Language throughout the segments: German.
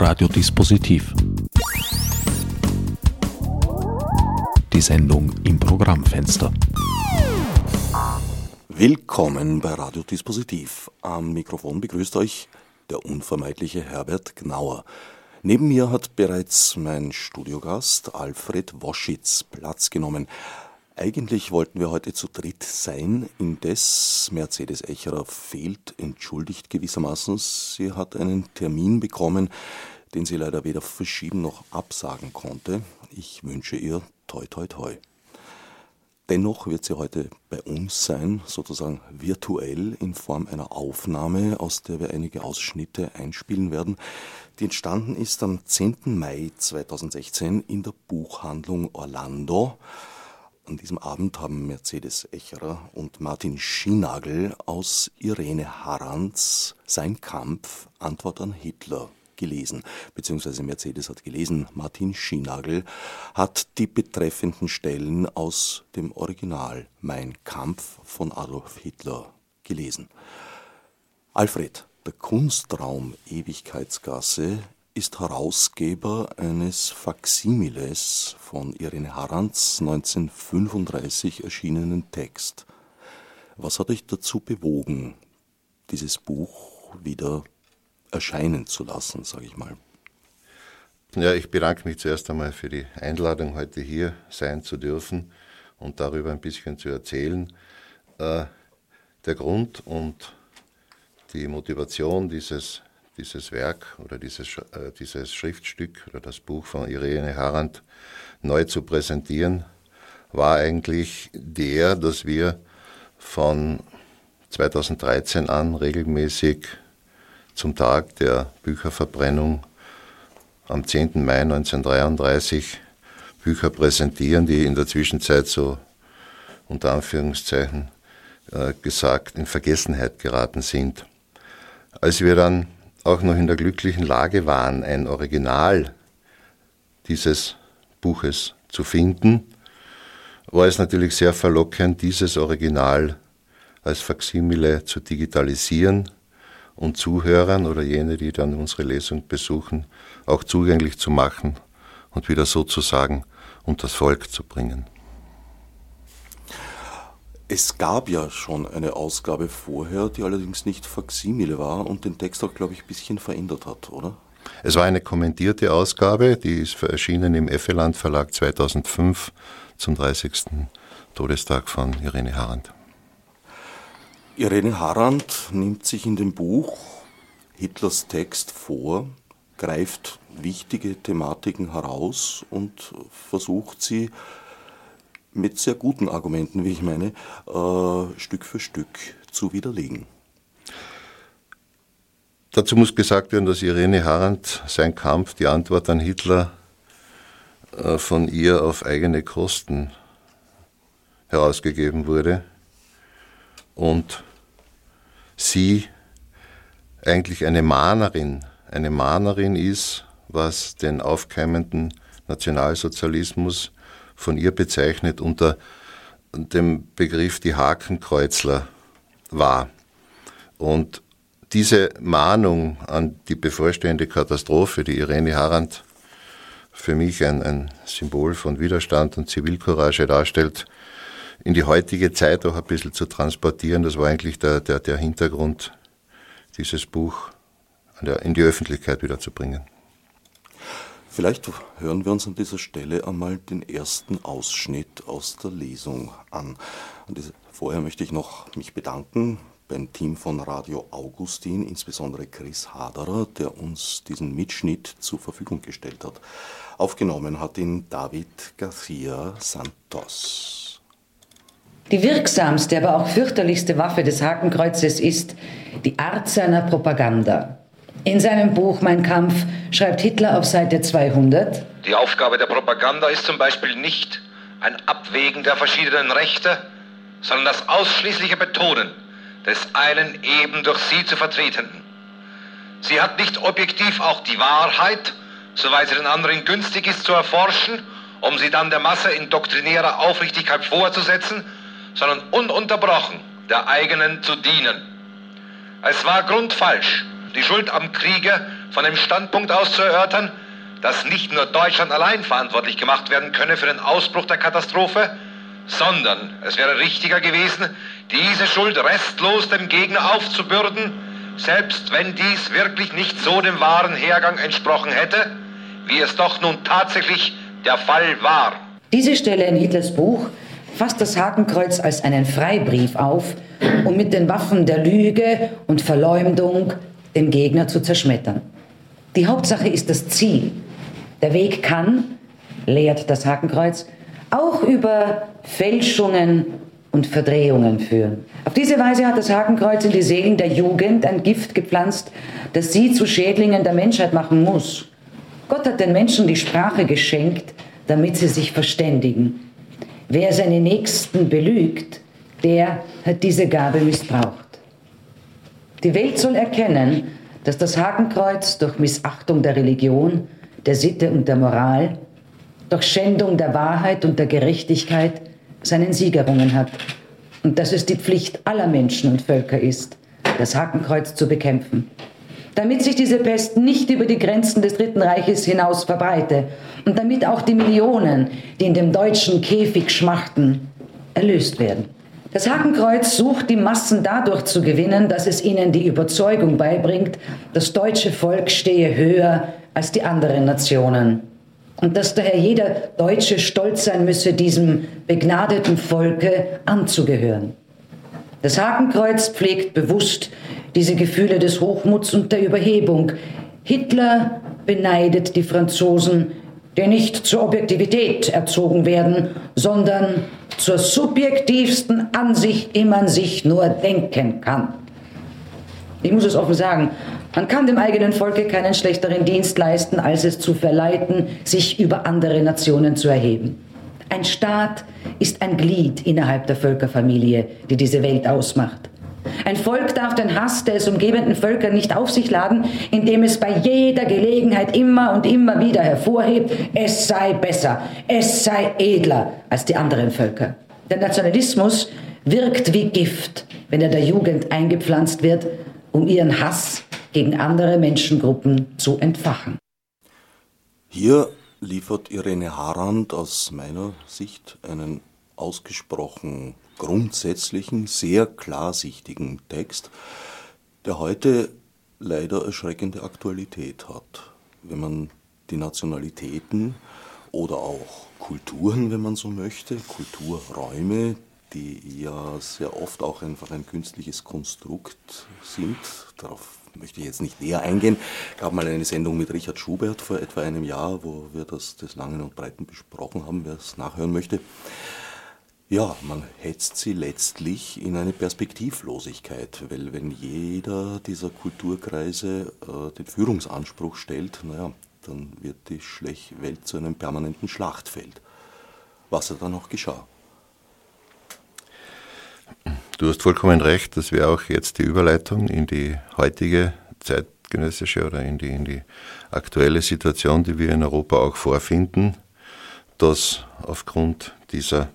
Radiodispositiv. Die Sendung im Programmfenster. Willkommen bei Radiodispositiv. Am Mikrofon begrüßt euch der unvermeidliche Herbert Gnauer. Neben mir hat bereits mein Studiogast Alfred Woschitz Platz genommen. Eigentlich wollten wir heute zu dritt sein, indes Mercedes Echerer fehlt, entschuldigt gewissermaßen. Sie hat einen Termin bekommen, den sie leider weder verschieben noch absagen konnte. Ich wünsche ihr toi toi toi. Dennoch wird sie heute bei uns sein, sozusagen virtuell in Form einer Aufnahme, aus der wir einige Ausschnitte einspielen werden, die entstanden ist am 10. Mai 2016 in der Buchhandlung Orlando. An diesem Abend haben Mercedes Echerer und Martin Schienagel aus Irene Harrands Sein Kampf, Antwort an Hitler gelesen, beziehungsweise Mercedes hat gelesen, Martin Schienagel hat die betreffenden Stellen aus dem Original Mein Kampf von Adolf Hitler gelesen. Alfred, der Kunstraum Ewigkeitsgasse ist Herausgeber eines Faksimiles von Irene Harrands 1935 erschienenen Text. Was hat euch dazu bewogen, dieses Buch wieder erscheinen zu lassen, sage ich mal? Ja, ich bedanke mich zuerst einmal für die Einladung, heute hier sein zu dürfen und darüber ein bisschen zu erzählen. Äh, der Grund und die Motivation dieses dieses Werk oder dieses, äh, dieses Schriftstück oder das Buch von Irene Harand neu zu präsentieren, war eigentlich der, dass wir von 2013 an regelmäßig zum Tag der Bücherverbrennung am 10. Mai 1933 Bücher präsentieren, die in der Zwischenzeit so unter Anführungszeichen äh, gesagt in Vergessenheit geraten sind. Als wir dann auch noch in der glücklichen Lage waren, ein Original dieses Buches zu finden, war es natürlich sehr verlockend, dieses Original als Faksimile zu digitalisieren und Zuhörern oder jene, die dann unsere Lesung besuchen, auch zugänglich zu machen und wieder sozusagen unter das Volk zu bringen. Es gab ja schon eine Ausgabe vorher, die allerdings nicht Faksimile war und den Text auch, glaube ich, ein bisschen verändert hat, oder? Es war eine kommentierte Ausgabe, die ist erschienen im Effeland Verlag 2005 zum 30. Todestag von Irene Harand. Irene Harand nimmt sich in dem Buch Hitlers Text vor, greift wichtige Thematiken heraus und versucht sie mit sehr guten Argumenten, wie ich meine, äh, Stück für Stück zu widerlegen. Dazu muss gesagt werden, dass Irene Harand sein Kampf, die Antwort an Hitler, äh, von ihr auf eigene Kosten herausgegeben wurde und sie eigentlich eine Mahnerin, eine Mahnerin ist, was den aufkeimenden Nationalsozialismus von ihr bezeichnet unter dem Begriff die Hakenkreuzler war. Und diese Mahnung an die bevorstehende Katastrophe, die Irene Harand für mich ein, ein Symbol von Widerstand und Zivilcourage darstellt, in die heutige Zeit auch ein bisschen zu transportieren, das war eigentlich der, der, der Hintergrund, dieses Buch in die Öffentlichkeit wiederzubringen. Vielleicht hören wir uns an dieser Stelle einmal den ersten Ausschnitt aus der Lesung an. Vorher möchte ich noch mich bedanken beim Team von Radio Augustin, insbesondere Chris Haderer, der uns diesen Mitschnitt zur Verfügung gestellt hat. Aufgenommen hat ihn David Garcia Santos. Die wirksamste, aber auch fürchterlichste Waffe des Hakenkreuzes ist die Art seiner Propaganda. In seinem Buch Mein Kampf schreibt Hitler auf Seite 200. Die Aufgabe der Propaganda ist zum Beispiel nicht ein Abwägen der verschiedenen Rechte, sondern das ausschließliche Betonen des einen eben durch sie zu vertretenen. Sie hat nicht objektiv auch die Wahrheit, soweit sie den anderen günstig ist, zu erforschen, um sie dann der Masse in doktrinärer Aufrichtigkeit vorzusetzen, sondern ununterbrochen der eigenen zu dienen. Es war grundfalsch, die Schuld am Kriege von dem Standpunkt aus zu erörtern, dass nicht nur Deutschland allein verantwortlich gemacht werden könne für den Ausbruch der Katastrophe, sondern es wäre richtiger gewesen, diese Schuld restlos dem Gegner aufzubürden, selbst wenn dies wirklich nicht so dem wahren Hergang entsprochen hätte, wie es doch nun tatsächlich der Fall war. Diese Stelle in Hitlers Buch fasst das Hakenkreuz als einen Freibrief auf, um mit den Waffen der Lüge und Verleumdung den Gegner zu zerschmettern. Die Hauptsache ist das Ziel. Der Weg kann, lehrt das Hakenkreuz, auch über Fälschungen und Verdrehungen führen. Auf diese Weise hat das Hakenkreuz in die Seelen der Jugend ein Gift gepflanzt, das sie zu Schädlingen der Menschheit machen muss. Gott hat den Menschen die Sprache geschenkt, damit sie sich verständigen. Wer seine Nächsten belügt, der hat diese Gabe missbraucht. Die Welt soll erkennen, dass das Hakenkreuz durch Missachtung der Religion, der Sitte und der Moral, durch Schändung der Wahrheit und der Gerechtigkeit seinen Sieg errungen hat. Und dass es die Pflicht aller Menschen und Völker ist, das Hakenkreuz zu bekämpfen. Damit sich diese Pest nicht über die Grenzen des Dritten Reiches hinaus verbreite und damit auch die Millionen, die in dem deutschen Käfig schmachten, erlöst werden. Das Hakenkreuz sucht die Massen dadurch zu gewinnen, dass es ihnen die Überzeugung beibringt, das deutsche Volk stehe höher als die anderen Nationen und dass daher jeder Deutsche stolz sein müsse, diesem begnadeten Volke anzugehören. Das Hakenkreuz pflegt bewusst diese Gefühle des Hochmuts und der Überhebung. Hitler beneidet die Franzosen, die nicht zur Objektivität erzogen werden, sondern zur subjektivsten Ansicht, die man sich nur denken kann. Ich muss es offen sagen, man kann dem eigenen Volke keinen schlechteren Dienst leisten, als es zu verleiten, sich über andere Nationen zu erheben. Ein Staat ist ein Glied innerhalb der Völkerfamilie, die diese Welt ausmacht. Ein Volk darf den Hass des umgebenden Völker nicht auf sich laden, indem es bei jeder Gelegenheit immer und immer wieder hervorhebt, es sei besser, es sei edler als die anderen Völker. Der Nationalismus wirkt wie Gift, wenn er der Jugend eingepflanzt wird, um ihren Hass gegen andere Menschengruppen zu entfachen. Hier liefert Irene Harand aus meiner Sicht einen ausgesprochen grundsätzlichen, sehr klarsichtigen Text, der heute leider erschreckende Aktualität hat. Wenn man die Nationalitäten oder auch Kulturen, wenn man so möchte, Kulturräume, die ja sehr oft auch einfach ein künstliches Konstrukt sind, darauf möchte ich jetzt nicht näher eingehen. Es gab mal eine Sendung mit Richard Schubert vor etwa einem Jahr, wo wir das des Langen und Breiten besprochen haben, wer es nachhören möchte. Ja, man hetzt sie letztlich in eine Perspektivlosigkeit, weil wenn jeder dieser Kulturkreise äh, den Führungsanspruch stellt, naja, dann wird die Schlech Welt zu einem permanenten Schlachtfeld. Was er dann auch geschah. Du hast vollkommen recht, das wäre auch jetzt die Überleitung in die heutige zeitgenössische oder in die, in die aktuelle Situation, die wir in Europa auch vorfinden, dass aufgrund dieser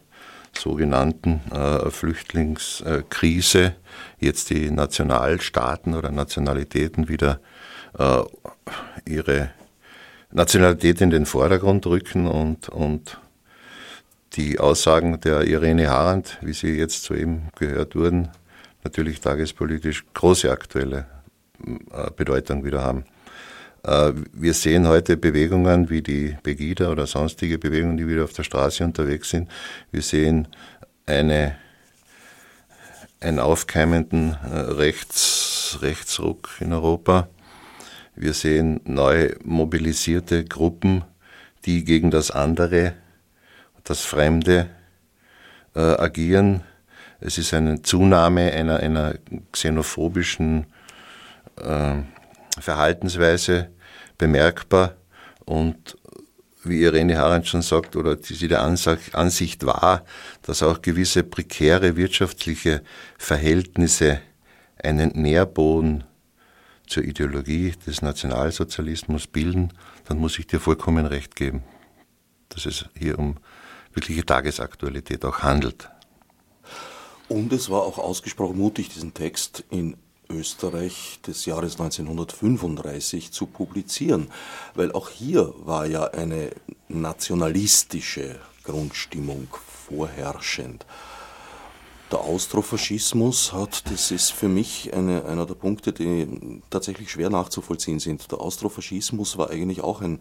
sogenannten äh, Flüchtlingskrise jetzt die Nationalstaaten oder Nationalitäten wieder äh, ihre Nationalität in den Vordergrund rücken und, und die Aussagen der Irene Harand, wie sie jetzt soeben gehört wurden, natürlich tagespolitisch große aktuelle äh, Bedeutung wieder haben. Äh, wir sehen heute Bewegungen wie die Pegida oder sonstige Bewegungen, die wieder auf der Straße unterwegs sind. Wir sehen eine, einen aufkeimenden äh, Rechts, Rechtsruck in Europa. Wir sehen neu mobilisierte Gruppen, die gegen das andere das Fremde äh, agieren. Es ist eine Zunahme einer, einer xenophobischen äh, Verhaltensweise bemerkbar und wie Irene Harand schon sagt, oder die sie der Ansicht war, dass auch gewisse prekäre wirtschaftliche Verhältnisse einen Nährboden zur Ideologie des Nationalsozialismus bilden, dann muss ich dir vollkommen recht geben, dass es hier um wirkliche Tagesaktualität auch handelt. Und es war auch ausgesprochen mutig, diesen Text in Österreich des Jahres 1935 zu publizieren, weil auch hier war ja eine nationalistische Grundstimmung vorherrschend. Der Austrofaschismus hat, das ist für mich eine, einer der Punkte, die tatsächlich schwer nachzuvollziehen sind. Der Austrofaschismus war eigentlich auch ein,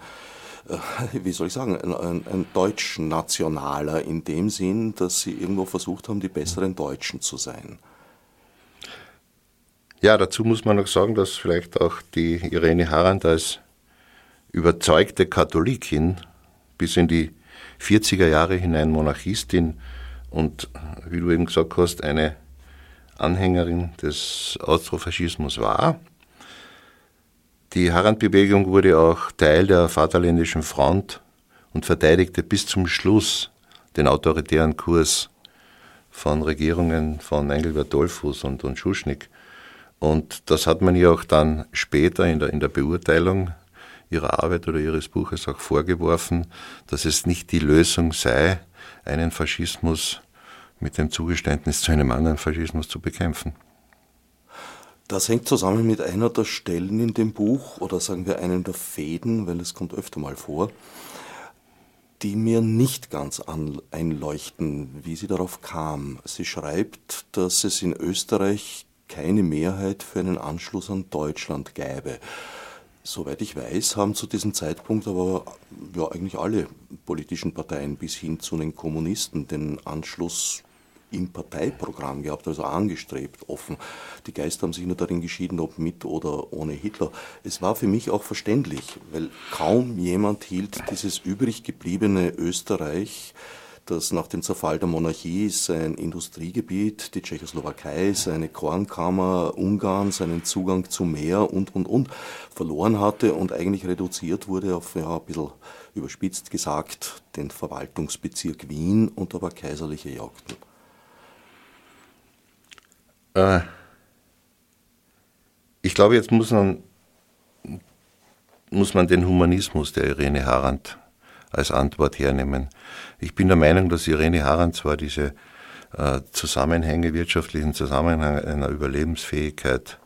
äh, wie soll ich sagen, ein, ein, ein deutsch-nationaler in dem Sinn, dass sie irgendwo versucht haben, die besseren Deutschen zu sein. Ja, dazu muss man noch sagen, dass vielleicht auch die Irene Harand als überzeugte Katholikin bis in die 40er Jahre hinein Monarchistin und, wie du eben gesagt hast, eine Anhängerin des Austrofaschismus war. Die Harand-Bewegung wurde auch Teil der Vaterländischen Front und verteidigte bis zum Schluss den autoritären Kurs von Regierungen von Engelbert Dollfuß und, und Schuschnigg. Und das hat man ihr auch dann später in der, in der Beurteilung ihrer Arbeit oder ihres Buches auch vorgeworfen, dass es nicht die Lösung sei, einen Faschismus mit dem Zugeständnis zu einem anderen Faschismus zu bekämpfen. Das hängt zusammen mit einer der Stellen in dem Buch oder sagen wir einen der Fäden, weil es kommt öfter mal vor, die mir nicht ganz einleuchten, wie sie darauf kam. Sie schreibt, dass es in Österreich keine Mehrheit für einen Anschluss an Deutschland gäbe. Soweit ich weiß, haben zu diesem Zeitpunkt aber ja, eigentlich alle politischen Parteien bis hin zu den Kommunisten den Anschluss im Parteiprogramm gehabt, also angestrebt, offen. Die Geister haben sich nur darin geschieden, ob mit oder ohne Hitler. Es war für mich auch verständlich, weil kaum jemand hielt dieses übrig gebliebene Österreich das nach dem Zerfall der Monarchie sein Industriegebiet, die Tschechoslowakei, seine Kornkammer, Ungarn, seinen Zugang zum Meer und, und, und verloren hatte und eigentlich reduziert wurde auf, ja, ein bisschen überspitzt gesagt, den Verwaltungsbezirk Wien und aber kaiserliche Jagden. Äh, ich glaube, jetzt muss man, muss man den Humanismus der Irene Harand als Antwort hernehmen. Ich bin der Meinung, dass Irene Harand zwar diese äh, Zusammenhänge, wirtschaftlichen Zusammenhänge einer Überlebensfähigkeit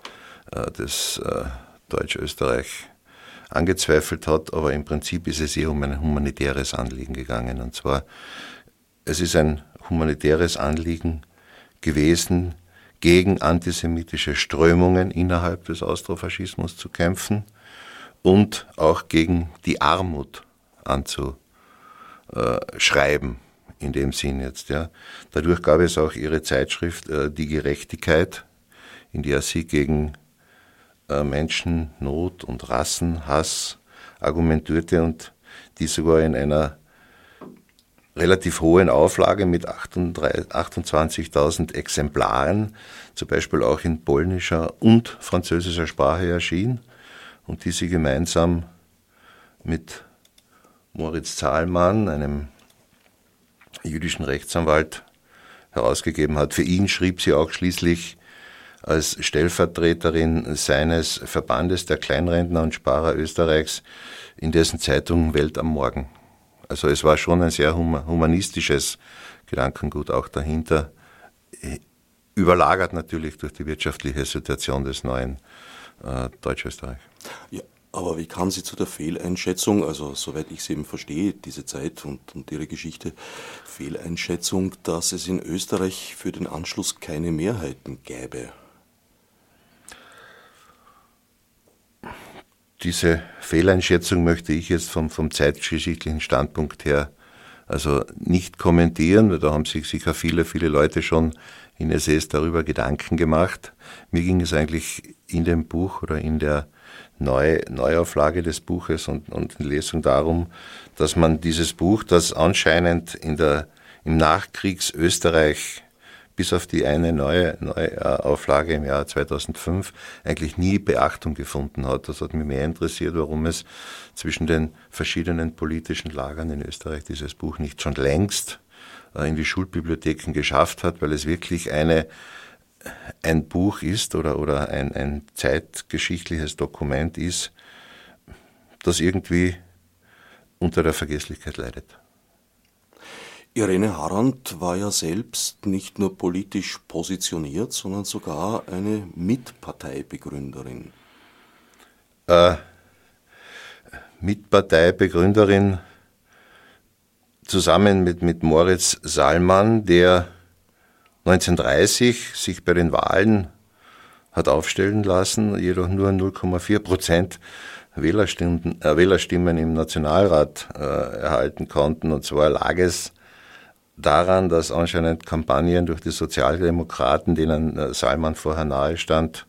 äh, des äh, Deutsch-Österreich angezweifelt hat, aber im Prinzip ist es ihr um ein humanitäres Anliegen gegangen. Und zwar, es ist ein humanitäres Anliegen gewesen, gegen antisemitische Strömungen innerhalb des Austrofaschismus zu kämpfen und auch gegen die Armut anzuschreiben, in dem Sinn jetzt. Ja. Dadurch gab es auch ihre Zeitschrift äh, Die Gerechtigkeit, in der sie gegen äh, Menschennot und Rassenhass argumentierte und die sogar in einer relativ hohen Auflage mit 28.000 Exemplaren, zum Beispiel auch in polnischer und französischer Sprache erschien und die sie gemeinsam mit Moritz Zahlmann, einem jüdischen Rechtsanwalt, herausgegeben hat. Für ihn schrieb sie auch schließlich als Stellvertreterin seines Verbandes der Kleinrentner und Sparer Österreichs in dessen Zeitung Welt am Morgen. Also es war schon ein sehr humanistisches Gedankengut auch dahinter, überlagert natürlich durch die wirtschaftliche Situation des neuen äh, Deutschösterreich. Ja, aber wie kam sie zu der Fehleinschätzung, also soweit ich sie eben verstehe, diese Zeit und, und ihre Geschichte, Fehleinschätzung, dass es in Österreich für den Anschluss keine Mehrheiten gäbe? Diese Fehleinschätzung möchte ich jetzt vom, vom zeitgeschichtlichen Standpunkt her also nicht kommentieren, da haben sich sicher viele, viele Leute schon in Essays darüber Gedanken gemacht. Mir ging es eigentlich in dem Buch oder in der Neu, Neuauflage des Buches und, und in Lesung darum, dass man dieses Buch, das anscheinend in der, im Nachkriegs-Österreich bis auf die eine neue, neue Auflage im Jahr 2005 eigentlich nie Beachtung gefunden hat. Das hat mich mehr interessiert, warum es zwischen den verschiedenen politischen Lagern in Österreich dieses Buch nicht schon längst äh, in die Schulbibliotheken geschafft hat, weil es wirklich eine ein Buch ist oder, oder ein, ein zeitgeschichtliches Dokument ist, das irgendwie unter der Vergesslichkeit leidet. Irene Harand war ja selbst nicht nur politisch positioniert, sondern sogar eine Mitparteibegründerin. Äh, Mitparteibegründerin zusammen mit, mit Moritz Salmann, der 1930 sich bei den Wahlen hat aufstellen lassen, jedoch nur 0,4 Prozent Wählerstimmen, äh, Wählerstimmen im Nationalrat äh, erhalten konnten. Und zwar lag es daran, dass anscheinend Kampagnen durch die Sozialdemokraten, denen äh, Salman vorher nahe stand,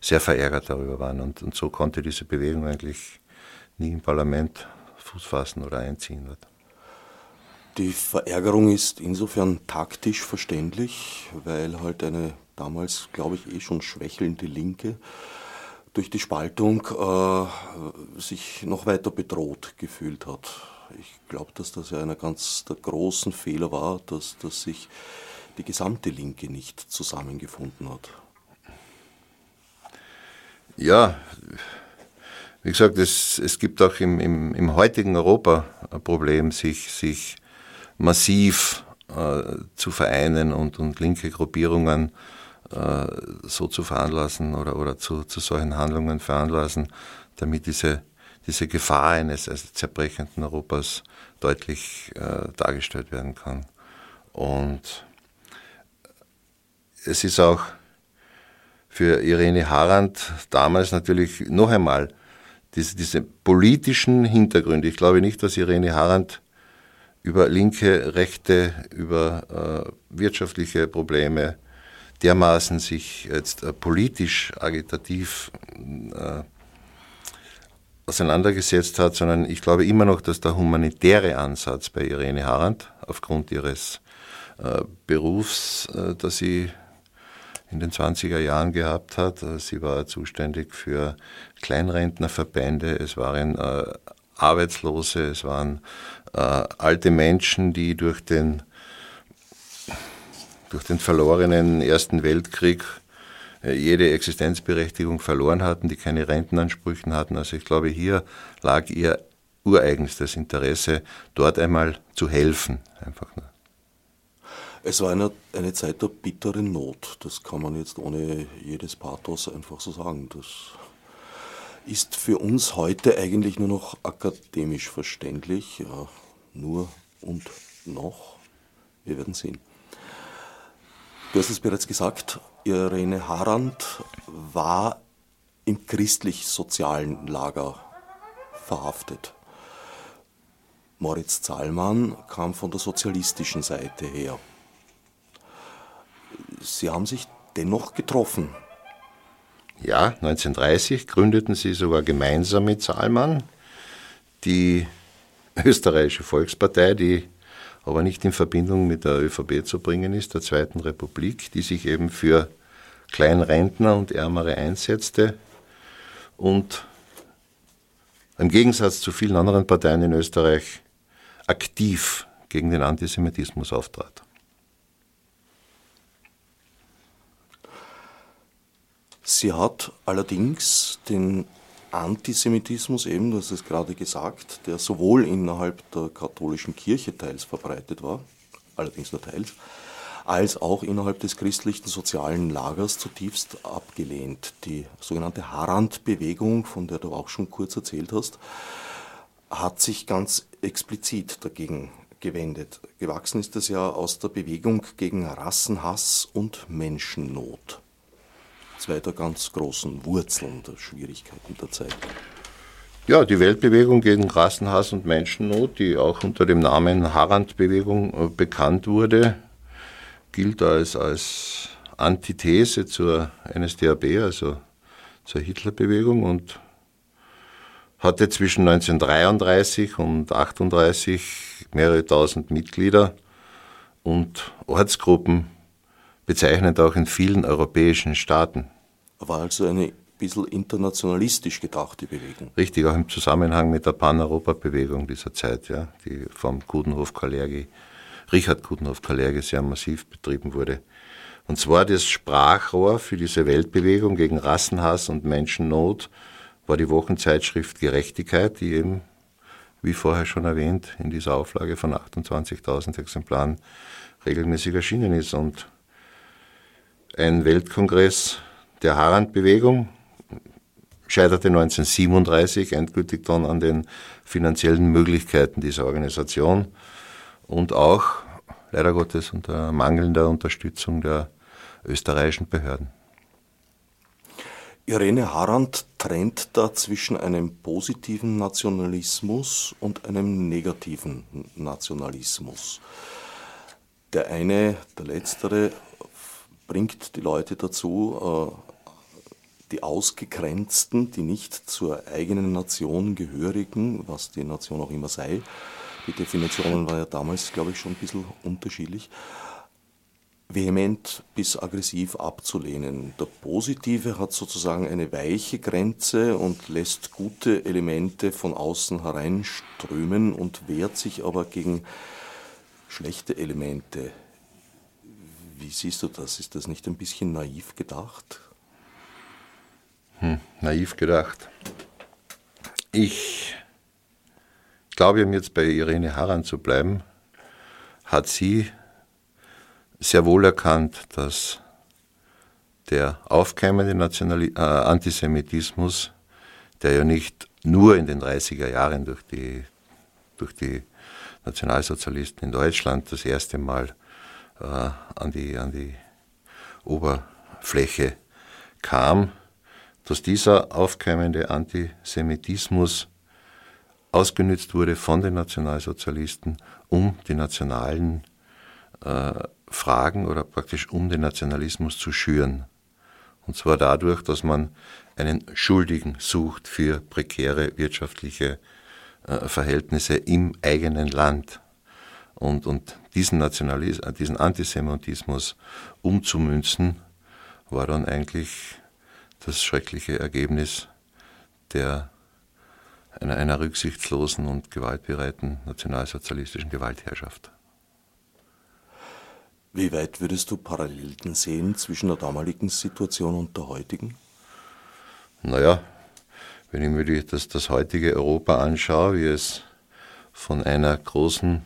sehr verärgert darüber waren. Und, und so konnte diese Bewegung eigentlich nie im Parlament Fuß fassen oder einziehen. Die Verärgerung ist insofern taktisch verständlich, weil halt eine damals, glaube ich, eh schon schwächelnde Linke durch die Spaltung äh, sich noch weiter bedroht gefühlt hat. Ich glaube, dass das ja einer ganz der großen Fehler war, dass, dass sich die gesamte Linke nicht zusammengefunden hat. Ja, wie gesagt, es, es gibt auch im, im, im heutigen Europa ein Problem, sich, sich massiv äh, zu vereinen und, und linke Gruppierungen äh, so zu veranlassen oder, oder zu, zu solchen Handlungen veranlassen, damit diese diese Gefahr eines, eines zerbrechenden Europas deutlich äh, dargestellt werden kann. Und es ist auch für Irene Harand damals natürlich noch einmal diese, diese politischen Hintergründe. Ich glaube nicht, dass Irene Harand über linke Rechte, über äh, wirtschaftliche Probleme dermaßen sich jetzt äh, politisch agitativ äh, auseinandergesetzt hat, sondern ich glaube immer noch, dass der humanitäre Ansatz bei Irene Harand aufgrund ihres äh, Berufs, äh, das sie in den 20er Jahren gehabt hat. Äh, sie war zuständig für Kleinrentnerverbände, es waren äh, Arbeitslose, es waren äh, alte Menschen, die durch den, durch den verlorenen Ersten Weltkrieg äh, jede Existenzberechtigung verloren hatten, die keine Rentenansprüche hatten. Also ich glaube, hier lag ihr ureigenstes Interesse, dort einmal zu helfen. Einfach nur. Es war eine, eine Zeit der bitteren Not. Das kann man jetzt ohne jedes Pathos einfach so sagen. Das ist für uns heute eigentlich nur noch akademisch verständlich. Ja, nur und noch. Wir werden sehen. Du hast es bereits gesagt, Irene Harand war im christlich-sozialen Lager verhaftet. Moritz Zahlmann kam von der sozialistischen Seite her. Sie haben sich dennoch getroffen. Ja, 1930 gründeten sie sogar gemeinsam mit Zahlmann die Österreichische Volkspartei, die aber nicht in Verbindung mit der ÖVP zu bringen ist, der Zweiten Republik, die sich eben für Kleinrentner und Ärmere einsetzte und im Gegensatz zu vielen anderen Parteien in Österreich aktiv gegen den Antisemitismus auftrat. Sie hat allerdings den Antisemitismus eben, du hast es gerade gesagt, der sowohl innerhalb der katholischen Kirche teils verbreitet war, allerdings nur teils, als auch innerhalb des christlichen sozialen Lagers zutiefst abgelehnt. Die sogenannte Harand-Bewegung, von der du auch schon kurz erzählt hast, hat sich ganz explizit dagegen gewendet. Gewachsen ist es ja aus der Bewegung gegen Rassenhass und Menschennot zwei der ganz großen Wurzeln der Schwierigkeiten der Zeit. Ja, die Weltbewegung gegen Rassenhass und Menschennot, die auch unter dem Namen Harand-Bewegung äh, bekannt wurde, gilt als, als Antithese zur NSDAP, also zur Hitlerbewegung und hatte zwischen 1933 und 1938 mehrere tausend Mitglieder und Ortsgruppen bezeichnend auch in vielen europäischen Staaten. War also eine bisschen internationalistisch gedachte Bewegung. Richtig, auch im Zusammenhang mit der Pan-Europa-Bewegung dieser Zeit, ja, die vom Gudenhof-Kalergi, Richard Gudenhof-Kalergi sehr massiv betrieben wurde. Und zwar das Sprachrohr für diese Weltbewegung gegen Rassenhass und Menschennot war die Wochenzeitschrift Gerechtigkeit, die eben wie vorher schon erwähnt, in dieser Auflage von 28.000 Exemplaren regelmäßig erschienen ist. Und ein Weltkongress der Harand-Bewegung scheiterte 1937 endgültig dann an den finanziellen Möglichkeiten dieser Organisation und auch leider Gottes unter mangelnder Unterstützung der österreichischen Behörden. Irene Harand trennt da zwischen einem positiven Nationalismus und einem negativen Nationalismus. Der eine, der letztere, bringt die Leute dazu, äh, die Ausgegrenzten, die nicht zur eigenen Nation gehörigen, was die Nation auch immer sei, die Definitionen waren ja damals, glaube ich, schon ein bisschen unterschiedlich, vehement bis aggressiv abzulehnen. Der Positive hat sozusagen eine weiche Grenze und lässt gute Elemente von außen hereinströmen und wehrt sich aber gegen schlechte Elemente. Wie siehst du das? Ist das nicht ein bisschen naiv gedacht? Hm, naiv gedacht. Ich glaube, um jetzt bei Irene Haran zu bleiben, hat sie sehr wohl erkannt, dass der aufkeimende Nationali äh, Antisemitismus, der ja nicht nur in den 30er Jahren durch die, durch die Nationalsozialisten in Deutschland das erste Mal äh, an, die, an die Oberfläche kam, dass dieser aufkeimende Antisemitismus ausgenützt wurde von den Nationalsozialisten, um die nationalen äh, Fragen oder praktisch um den Nationalismus zu schüren. Und zwar dadurch, dass man einen Schuldigen sucht für prekäre wirtschaftliche äh, Verhältnisse im eigenen Land. Und, und diesen, Nationalis diesen Antisemitismus umzumünzen, war dann eigentlich das schreckliche Ergebnis der, einer, einer rücksichtslosen und gewaltbereiten nationalsozialistischen Gewaltherrschaft. Wie weit würdest du Parallelen sehen zwischen der damaligen Situation und der heutigen? Naja, wenn ich mir das, das heutige Europa anschaue, wie es von einer großen,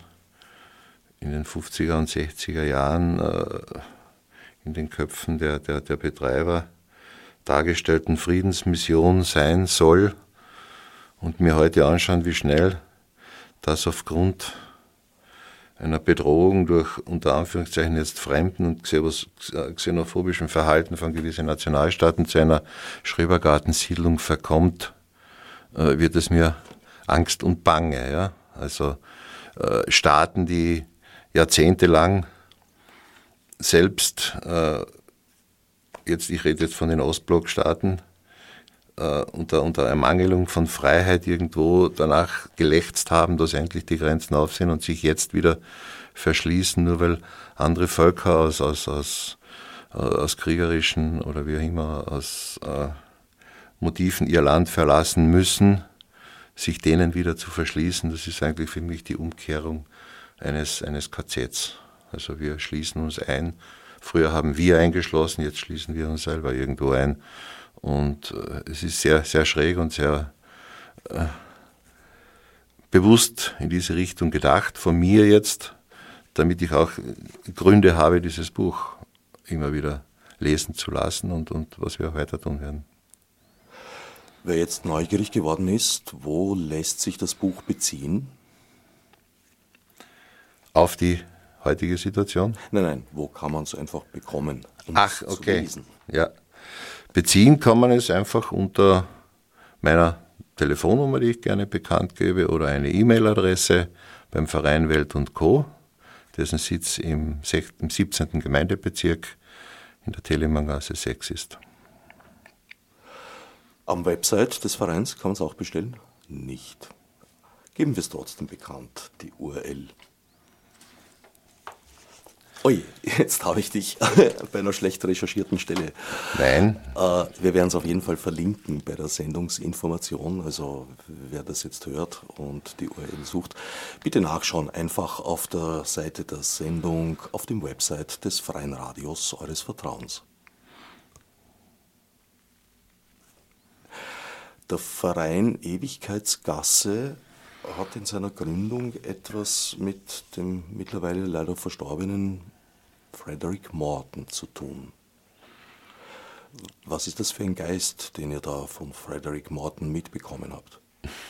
in den 50er und 60er Jahren äh, in den Köpfen der, der, der Betreiber dargestellten Friedensmission sein soll und mir heute anschauen, wie schnell das aufgrund einer Bedrohung durch unter Anführungszeichen jetzt fremden und xenophobischen Verhalten von gewissen Nationalstaaten zu einer Schrebergartensiedlung verkommt, äh, wird es mir Angst und Bange. Ja? Also äh, Staaten, die jahrzehntelang selbst äh, jetzt, ich rede jetzt von den Ostblockstaaten, äh, unter, unter Ermangelung von Freiheit irgendwo danach gelächzt haben, dass endlich die Grenzen auf sind und sich jetzt wieder verschließen, nur weil andere Völker aus, aus, aus, äh, aus kriegerischen oder wie auch immer aus äh, Motiven ihr Land verlassen müssen, sich denen wieder zu verschließen, das ist eigentlich für mich die Umkehrung eines, eines KZs. Also wir schließen uns ein Früher haben wir eingeschlossen, jetzt schließen wir uns selber irgendwo ein. Und äh, es ist sehr, sehr schräg und sehr äh, bewusst in diese Richtung gedacht, von mir jetzt, damit ich auch Gründe habe, dieses Buch immer wieder lesen zu lassen und, und was wir auch weiter tun werden. Wer jetzt neugierig geworden ist, wo lässt sich das Buch beziehen? Auf die heutige Situation? Nein, nein, wo kann man es einfach bekommen? Um Ach, okay. Ja. Beziehen kann man es einfach unter meiner Telefonnummer, die ich gerne bekannt gebe, oder eine E-Mail-Adresse beim Verein Welt und Co., dessen Sitz im, 17. Gemeindebezirk in der Telemanngasse 6 ist. Am Website des Vereins kann man es auch bestellen? Nicht. Geben wir es trotzdem bekannt, die URL. Ui, jetzt habe ich dich bei einer schlecht recherchierten Stelle. Nein. Äh, wir werden es auf jeden Fall verlinken bei der Sendungsinformation. Also wer das jetzt hört und die URL sucht, bitte nachschauen. Einfach auf der Seite der Sendung, auf dem Website des Freien Radios eures Vertrauens. Der Verein Ewigkeitsgasse hat in seiner Gründung etwas mit dem mittlerweile leider verstorbenen Frederick Morton zu tun. Was ist das für ein Geist, den ihr da von Frederick Morton mitbekommen habt?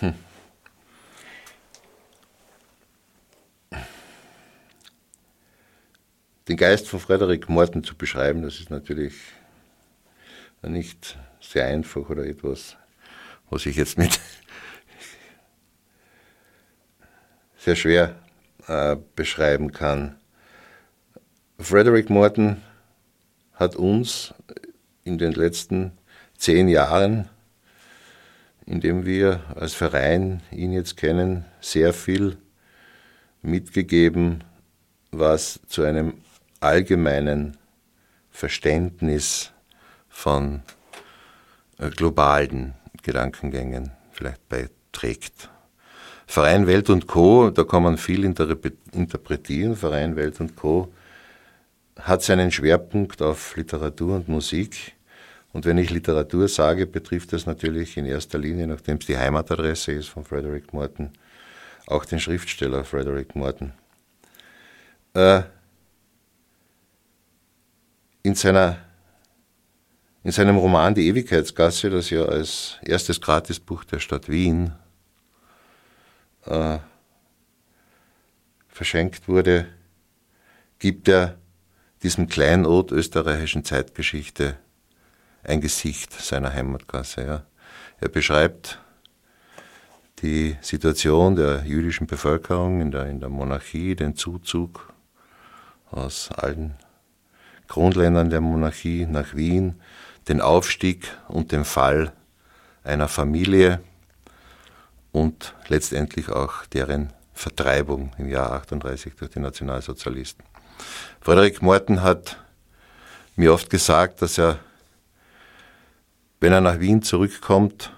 Den Geist von Frederick Morton zu beschreiben, das ist natürlich nicht sehr einfach oder etwas, was ich jetzt mit sehr schwer äh, beschreiben kann. Frederick Morton hat uns in den letzten zehn Jahren, in dem wir als Verein ihn jetzt kennen, sehr viel mitgegeben, was zu einem allgemeinen Verständnis von äh, globalen Gedankengängen vielleicht beiträgt. Verein Welt und Co., da kann man viel interpretieren. Verein Welt und Co. hat seinen Schwerpunkt auf Literatur und Musik. Und wenn ich Literatur sage, betrifft das natürlich in erster Linie, nachdem es die Heimatadresse ist von Frederick Morton, auch den Schriftsteller Frederick Morton. Äh, in, seiner, in seinem Roman Die Ewigkeitsgasse, das ja als erstes Gratisbuch der Stadt Wien äh, verschenkt wurde, gibt er diesem Kleinod österreichischen Zeitgeschichte ein Gesicht seiner Heimatgasse. Ja. Er beschreibt die Situation der jüdischen Bevölkerung in der, in der Monarchie, den Zuzug aus allen Grundländern der Monarchie nach Wien, den Aufstieg und den Fall einer Familie, und letztendlich auch deren Vertreibung im Jahr 38 durch die Nationalsozialisten. Frederik Morten hat mir oft gesagt, dass er, wenn er nach Wien zurückkommt,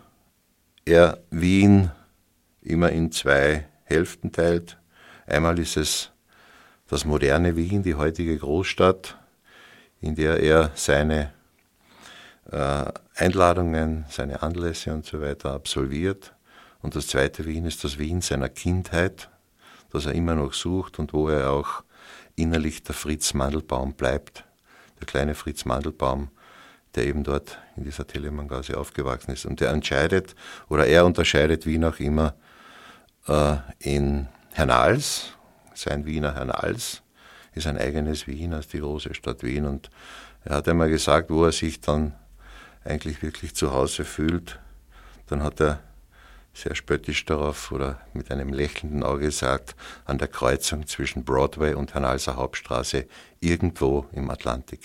er Wien immer in zwei Hälften teilt. Einmal ist es das moderne Wien, die heutige Großstadt, in der er seine äh, Einladungen, seine Anlässe und so weiter absolviert. Und das zweite Wien ist das Wien seiner Kindheit, das er immer noch sucht und wo er auch innerlich der Fritz Mandelbaum bleibt. Der kleine Fritz Mandelbaum, der eben dort in dieser Telemann-Gasse aufgewachsen ist. Und der entscheidet, oder er unterscheidet Wien auch immer äh, in Hernals, sein Wiener Hernals, ist ein eigenes Wien als die große Stadt Wien. Und er hat einmal gesagt, wo er sich dann eigentlich wirklich zu Hause fühlt. Dann hat er sehr spöttisch darauf oder mit einem lächelnden Auge sagt, an der Kreuzung zwischen Broadway und Hernalser Hauptstraße irgendwo im Atlantik.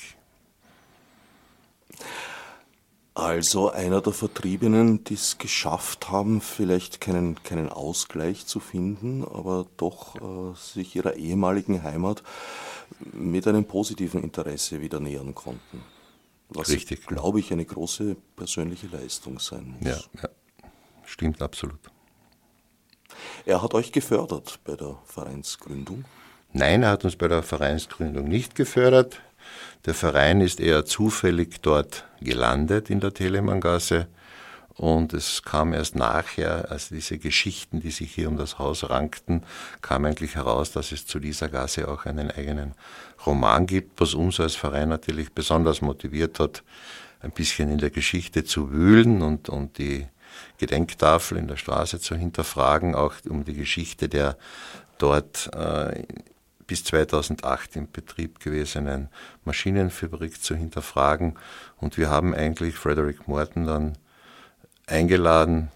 Also einer der Vertriebenen, die es geschafft haben, vielleicht keinen, keinen Ausgleich zu finden, aber doch äh, sich ihrer ehemaligen Heimat mit einem positiven Interesse wieder nähern konnten. Was, glaube ich, eine große persönliche Leistung sein muss. Ja, ja. Stimmt absolut. Er hat euch gefördert bei der Vereinsgründung? Nein, er hat uns bei der Vereinsgründung nicht gefördert. Der Verein ist eher zufällig dort gelandet in der Telemanngasse. Und es kam erst nachher, als diese Geschichten, die sich hier um das Haus rankten, kam eigentlich heraus, dass es zu dieser Gasse auch einen eigenen Roman gibt, was uns als Verein natürlich besonders motiviert hat, ein bisschen in der Geschichte zu wühlen und, und die Gedenktafel in der Straße zu hinterfragen, auch um die Geschichte der dort äh, bis 2008 in Betrieb gewesenen Maschinenfabrik zu hinterfragen. Und wir haben eigentlich Frederick Morton dann eingeladen,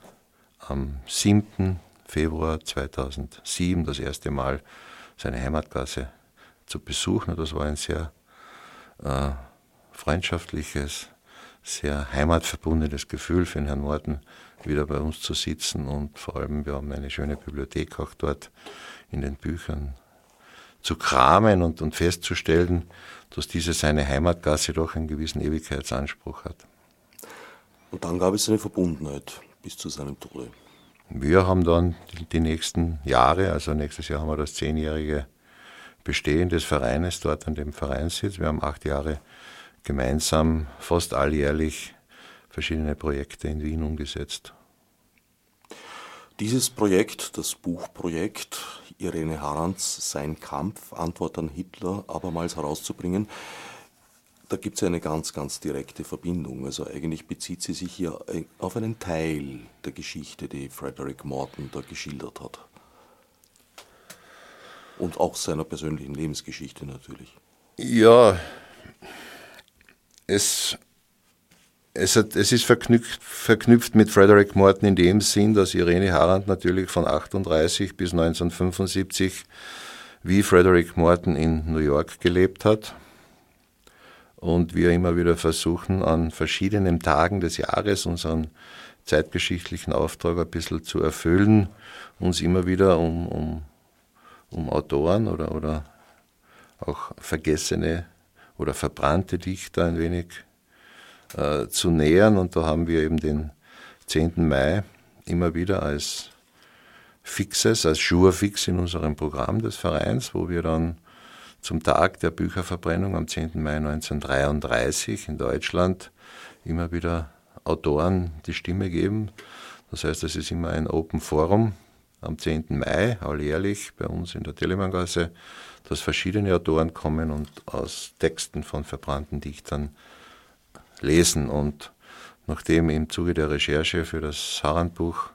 am 7. Februar 2007 das erste Mal seine Heimatgasse zu besuchen. Und das war ein sehr äh, freundschaftliches, sehr heimatverbundenes Gefühl für Herrn Morton, wieder bei uns zu sitzen und vor allem, wir haben eine schöne Bibliothek auch dort in den Büchern zu kramen und, und festzustellen, dass diese seine Heimatgasse doch einen gewissen Ewigkeitsanspruch hat. Und dann gab es eine Verbundenheit bis zu seinem Tode. Wir haben dann die, nächsten Jahre, also nächstes Jahr haben wir das zehnjährige Bestehen des Vereines dort an dem Vereinssitz. Wir haben acht Jahre gemeinsam fast alljährlich verschiedene Projekte in Wien umgesetzt. Dieses Projekt, das Buchprojekt Irene Harans, Sein Kampf, Antwort an Hitler, abermals herauszubringen, da gibt es eine ganz, ganz direkte Verbindung. Also eigentlich bezieht sie sich hier auf einen Teil der Geschichte, die Frederick Morton da geschildert hat. Und auch seiner persönlichen Lebensgeschichte natürlich. Ja, es, es, hat, es ist verknüpft, verknüpft mit Frederick Morton in dem Sinn, dass Irene Harand natürlich von 38 bis 1975 wie Frederick Morton in New York gelebt hat. Und wir immer wieder versuchen, an verschiedenen Tagen des Jahres unseren zeitgeschichtlichen Auftrag ein bisschen zu erfüllen, uns immer wieder um, um, um Autoren oder, oder auch vergessene oder verbrannte Dichter ein wenig äh, zu nähern. Und da haben wir eben den 10. Mai immer wieder als Fixes, als Jour-Fix in unserem Programm des Vereins, wo wir dann zum Tag der Bücherverbrennung am 10. Mai 1933 in Deutschland immer wieder Autoren die Stimme geben. Das heißt, es ist immer ein Open Forum am 10. Mai, alljährlich bei uns in der Telemanngasse, dass verschiedene Autoren kommen und aus Texten von verbrannten Dichtern lesen. Und nachdem im Zuge der Recherche für das Harandbuch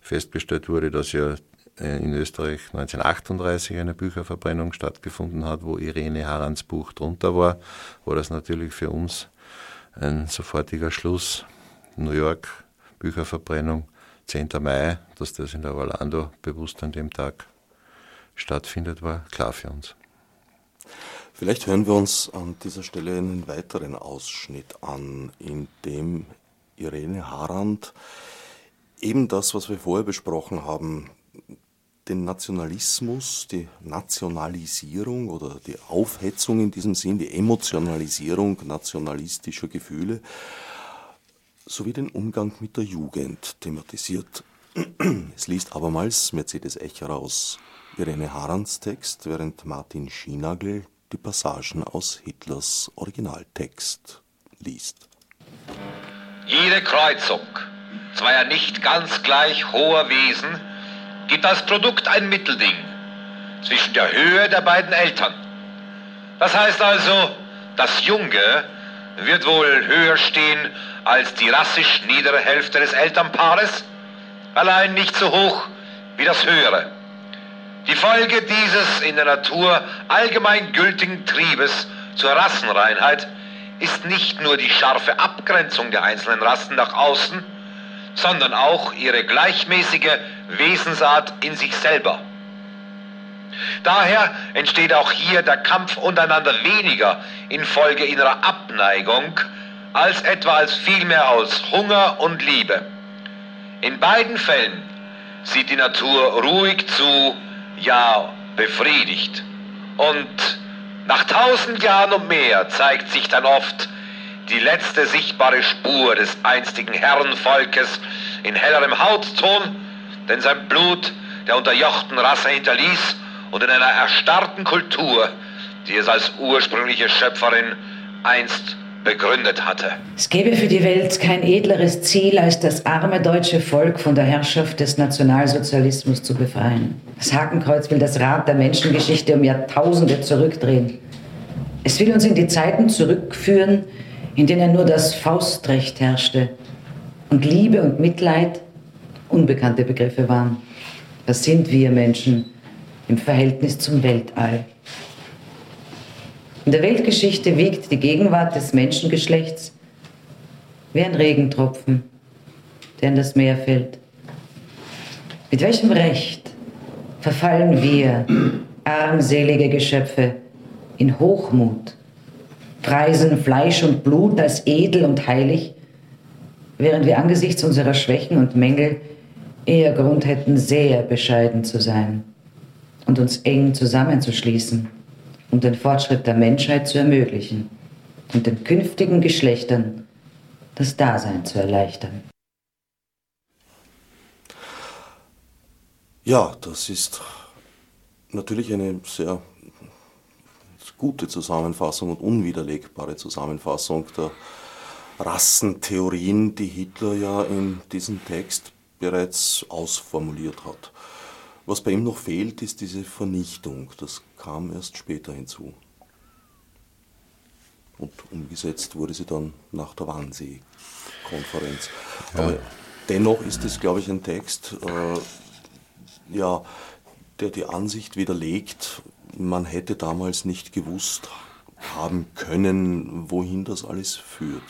festgestellt wurde, dass ja in Österreich 1938 eine Bücherverbrennung stattgefunden hat, wo Irene Harans Buch drunter war, war das natürlich für uns ein sofortiger Schluss. New York, Bücherverbrennung, 10. Mai, dass das in der Orlando bewusst an dem Tag stattfindet, war klar für uns. Vielleicht hören wir uns an dieser Stelle einen weiteren Ausschnitt an, in dem Irene Harand eben das, was wir vorher besprochen haben, den Nationalismus, die Nationalisierung oder die Aufhetzung in diesem Sinn, die Emotionalisierung nationalistischer Gefühle sowie den Umgang mit der Jugend thematisiert. Es liest abermals Mercedes Echer aus Irene Harans Text, während Martin Schienagel die Passagen aus Hitlers Originaltext liest. Jede Kreuzung zweier nicht ganz gleich hoher Wesen gibt als Produkt ein Mittelding zwischen der Höhe der beiden Eltern. Das heißt also, das Junge wird wohl höher stehen als die rassisch niedere Hälfte des Elternpaares, allein nicht so hoch wie das höhere. Die Folge dieses in der Natur allgemein gültigen Triebes zur Rassenreinheit ist nicht nur die scharfe Abgrenzung der einzelnen Rassen nach außen, sondern auch ihre gleichmäßige Wesensart in sich selber. Daher entsteht auch hier der Kampf untereinander weniger infolge innerer Abneigung, als etwa als vielmehr aus Hunger und Liebe. In beiden Fällen sieht die Natur ruhig zu, ja befriedigt. Und nach tausend Jahren und mehr zeigt sich dann oft die letzte sichtbare Spur des einstigen Herrenvolkes in hellerem Hautton, denn sein Blut der unterjochten Rasse hinterließ und in einer erstarrten Kultur, die es als ursprüngliche Schöpferin einst begründet hatte. Es gäbe für die Welt kein edleres Ziel, als das arme deutsche Volk von der Herrschaft des Nationalsozialismus zu befreien. Das Hakenkreuz will das Rad der Menschengeschichte um Jahrtausende zurückdrehen. Es will uns in die Zeiten zurückführen, in denen nur das Faustrecht herrschte und Liebe und Mitleid unbekannte Begriffe waren. Was sind wir Menschen im Verhältnis zum Weltall? In der Weltgeschichte wiegt die Gegenwart des Menschengeschlechts wie ein Regentropfen, der in das Meer fällt. Mit welchem Recht verfallen wir, armselige Geschöpfe, in Hochmut, preisen Fleisch und Blut als edel und heilig, während wir angesichts unserer Schwächen und Mängel eher Grund hätten, sehr bescheiden zu sein und uns eng zusammenzuschließen um den Fortschritt der Menschheit zu ermöglichen und den künftigen Geschlechtern das Dasein zu erleichtern. Ja, das ist natürlich eine sehr gute Zusammenfassung und unwiderlegbare Zusammenfassung der Rassentheorien, die Hitler ja in diesem Text bereits ausformuliert hat. Was bei ihm noch fehlt, ist diese Vernichtung. Das kam erst später hinzu. Und umgesetzt wurde sie dann nach der Wannsee-Konferenz. Ja. Aber dennoch ist es, glaube ich, ein Text, äh, ja, der die Ansicht widerlegt, man hätte damals nicht gewusst haben können, wohin das alles führt.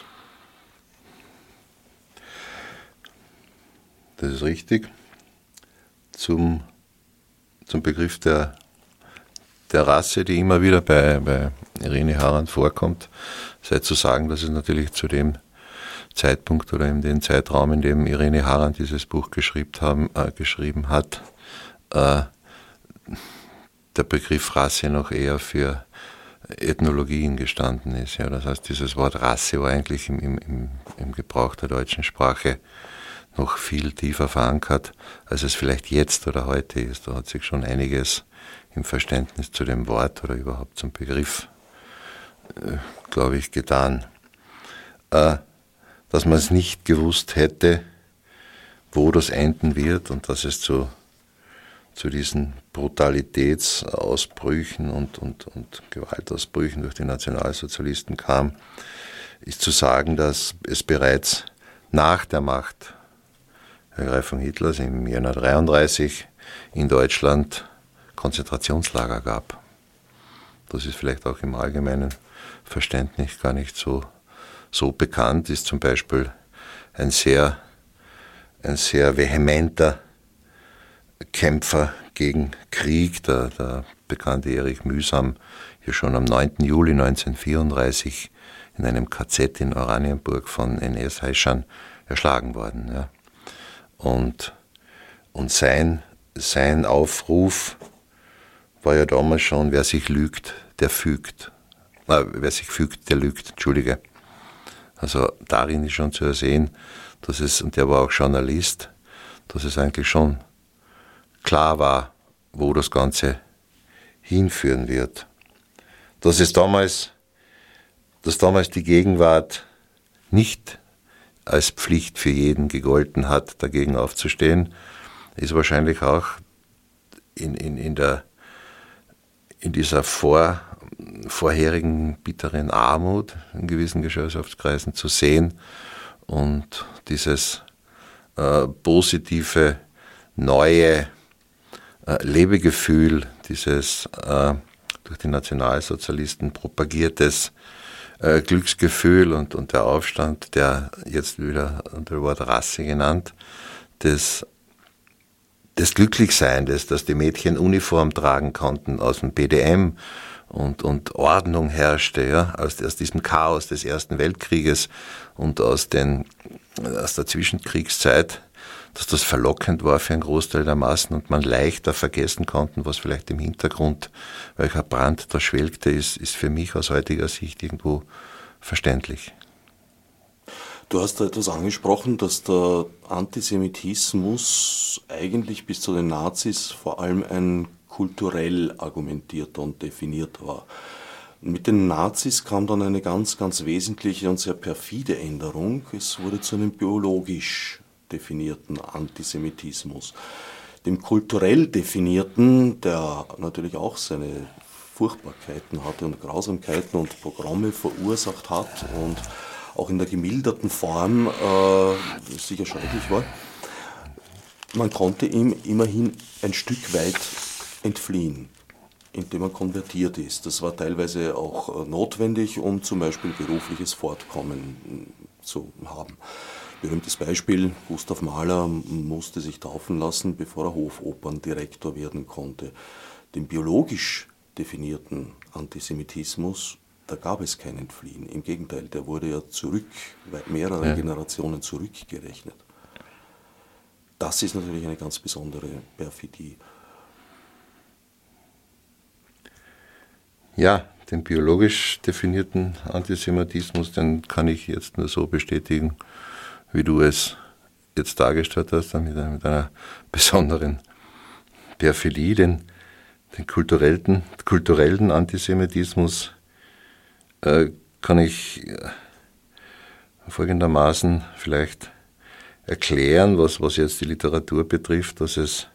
Das ist richtig. Zum, zum Begriff der, der Rasse, die immer wieder bei, bei Irene Harand vorkommt, sei zu sagen, dass es natürlich zu dem Zeitpunkt oder in dem Zeitraum, in dem Irene Harand dieses Buch geschrieben, haben, äh, geschrieben hat, äh, der Begriff Rasse noch eher für Ethnologien gestanden ist. Ja, das heißt, dieses Wort Rasse war eigentlich im, im, im Gebrauch der deutschen Sprache noch viel tiefer verankert, als es vielleicht jetzt oder heute ist. Da hat sich schon einiges im Verständnis zu dem Wort oder überhaupt zum Begriff, äh, glaube ich, getan. Äh, dass man es nicht gewusst hätte, wo das enden wird und dass es zu, zu diesen Brutalitätsausbrüchen und, und, und Gewaltausbrüchen durch die Nationalsozialisten kam, ist zu sagen, dass es bereits nach der Macht Ergreifung Hitlers im Januar 1933 in Deutschland Konzentrationslager gab. Das ist vielleicht auch im allgemeinen Verständnis gar nicht so, so bekannt, ist zum Beispiel ein sehr, ein sehr vehementer Kämpfer gegen Krieg, der, der bekannte Erich Mühsam, hier schon am 9. Juli 1934 in einem KZ in Oranienburg von NS-Heischern erschlagen worden. Ja. Und, und sein, sein Aufruf war ja damals schon, wer sich lügt, der fügt. Na, wer sich fügt, der lügt, entschuldige. Also darin ist schon zu ersehen, dass es, und der war auch Journalist, dass es eigentlich schon klar war, wo das Ganze hinführen wird. Dass es damals, dass damals die Gegenwart nicht als Pflicht für jeden gegolten hat, dagegen aufzustehen, ist wahrscheinlich auch in, in, in, der, in dieser vor, vorherigen bitteren Armut in gewissen Gesellschaftskreisen zu sehen und dieses äh, positive, neue äh, Lebegefühl, dieses äh, durch die Nationalsozialisten propagiertes äh, Glücksgefühl und, und der Aufstand, der jetzt wieder unter Wort Rasse genannt, des, des Glücklichseins, dass die Mädchen Uniform tragen konnten aus dem BDM und, und Ordnung herrschte, ja, aus, aus diesem Chaos des Ersten Weltkrieges und aus, den, aus der Zwischenkriegszeit dass das verlockend war für einen Großteil der Massen und man leichter vergessen konnte, was vielleicht im Hintergrund, welcher Brand da schwelgte, ist, ist für mich aus heutiger Sicht irgendwo verständlich. Du hast da etwas angesprochen, dass der Antisemitismus eigentlich bis zu den Nazis vor allem ein kulturell argumentierter und definierter war. Mit den Nazis kam dann eine ganz, ganz wesentliche und sehr perfide Änderung. Es wurde zu einem biologisch definierten Antisemitismus. Dem kulturell definierten, der natürlich auch seine Furchtbarkeiten hatte und Grausamkeiten und Programme verursacht hat und auch in der gemilderten Form äh, sicher schrecklich war, man konnte ihm immerhin ein Stück weit entfliehen, indem man konvertiert ist. Das war teilweise auch äh, notwendig, um zum Beispiel berufliches Fortkommen zu haben. Berühmtes Beispiel, Gustav Mahler musste sich taufen lassen, bevor er Hofoperndirektor werden konnte. Den biologisch definierten Antisemitismus, da gab es kein Entfliehen. Im Gegenteil, der wurde ja zurück, mehrere ja. Generationen zurückgerechnet. Das ist natürlich eine ganz besondere Perfidie. Ja, den biologisch definierten Antisemitismus, den kann ich jetzt nur so bestätigen, wie du es jetzt dargestellt hast, mit einer, mit einer besonderen Perfidie, den, den kulturellen, kulturellen Antisemitismus äh, kann ich äh, folgendermaßen vielleicht erklären, was, was jetzt die Literatur betrifft, dass es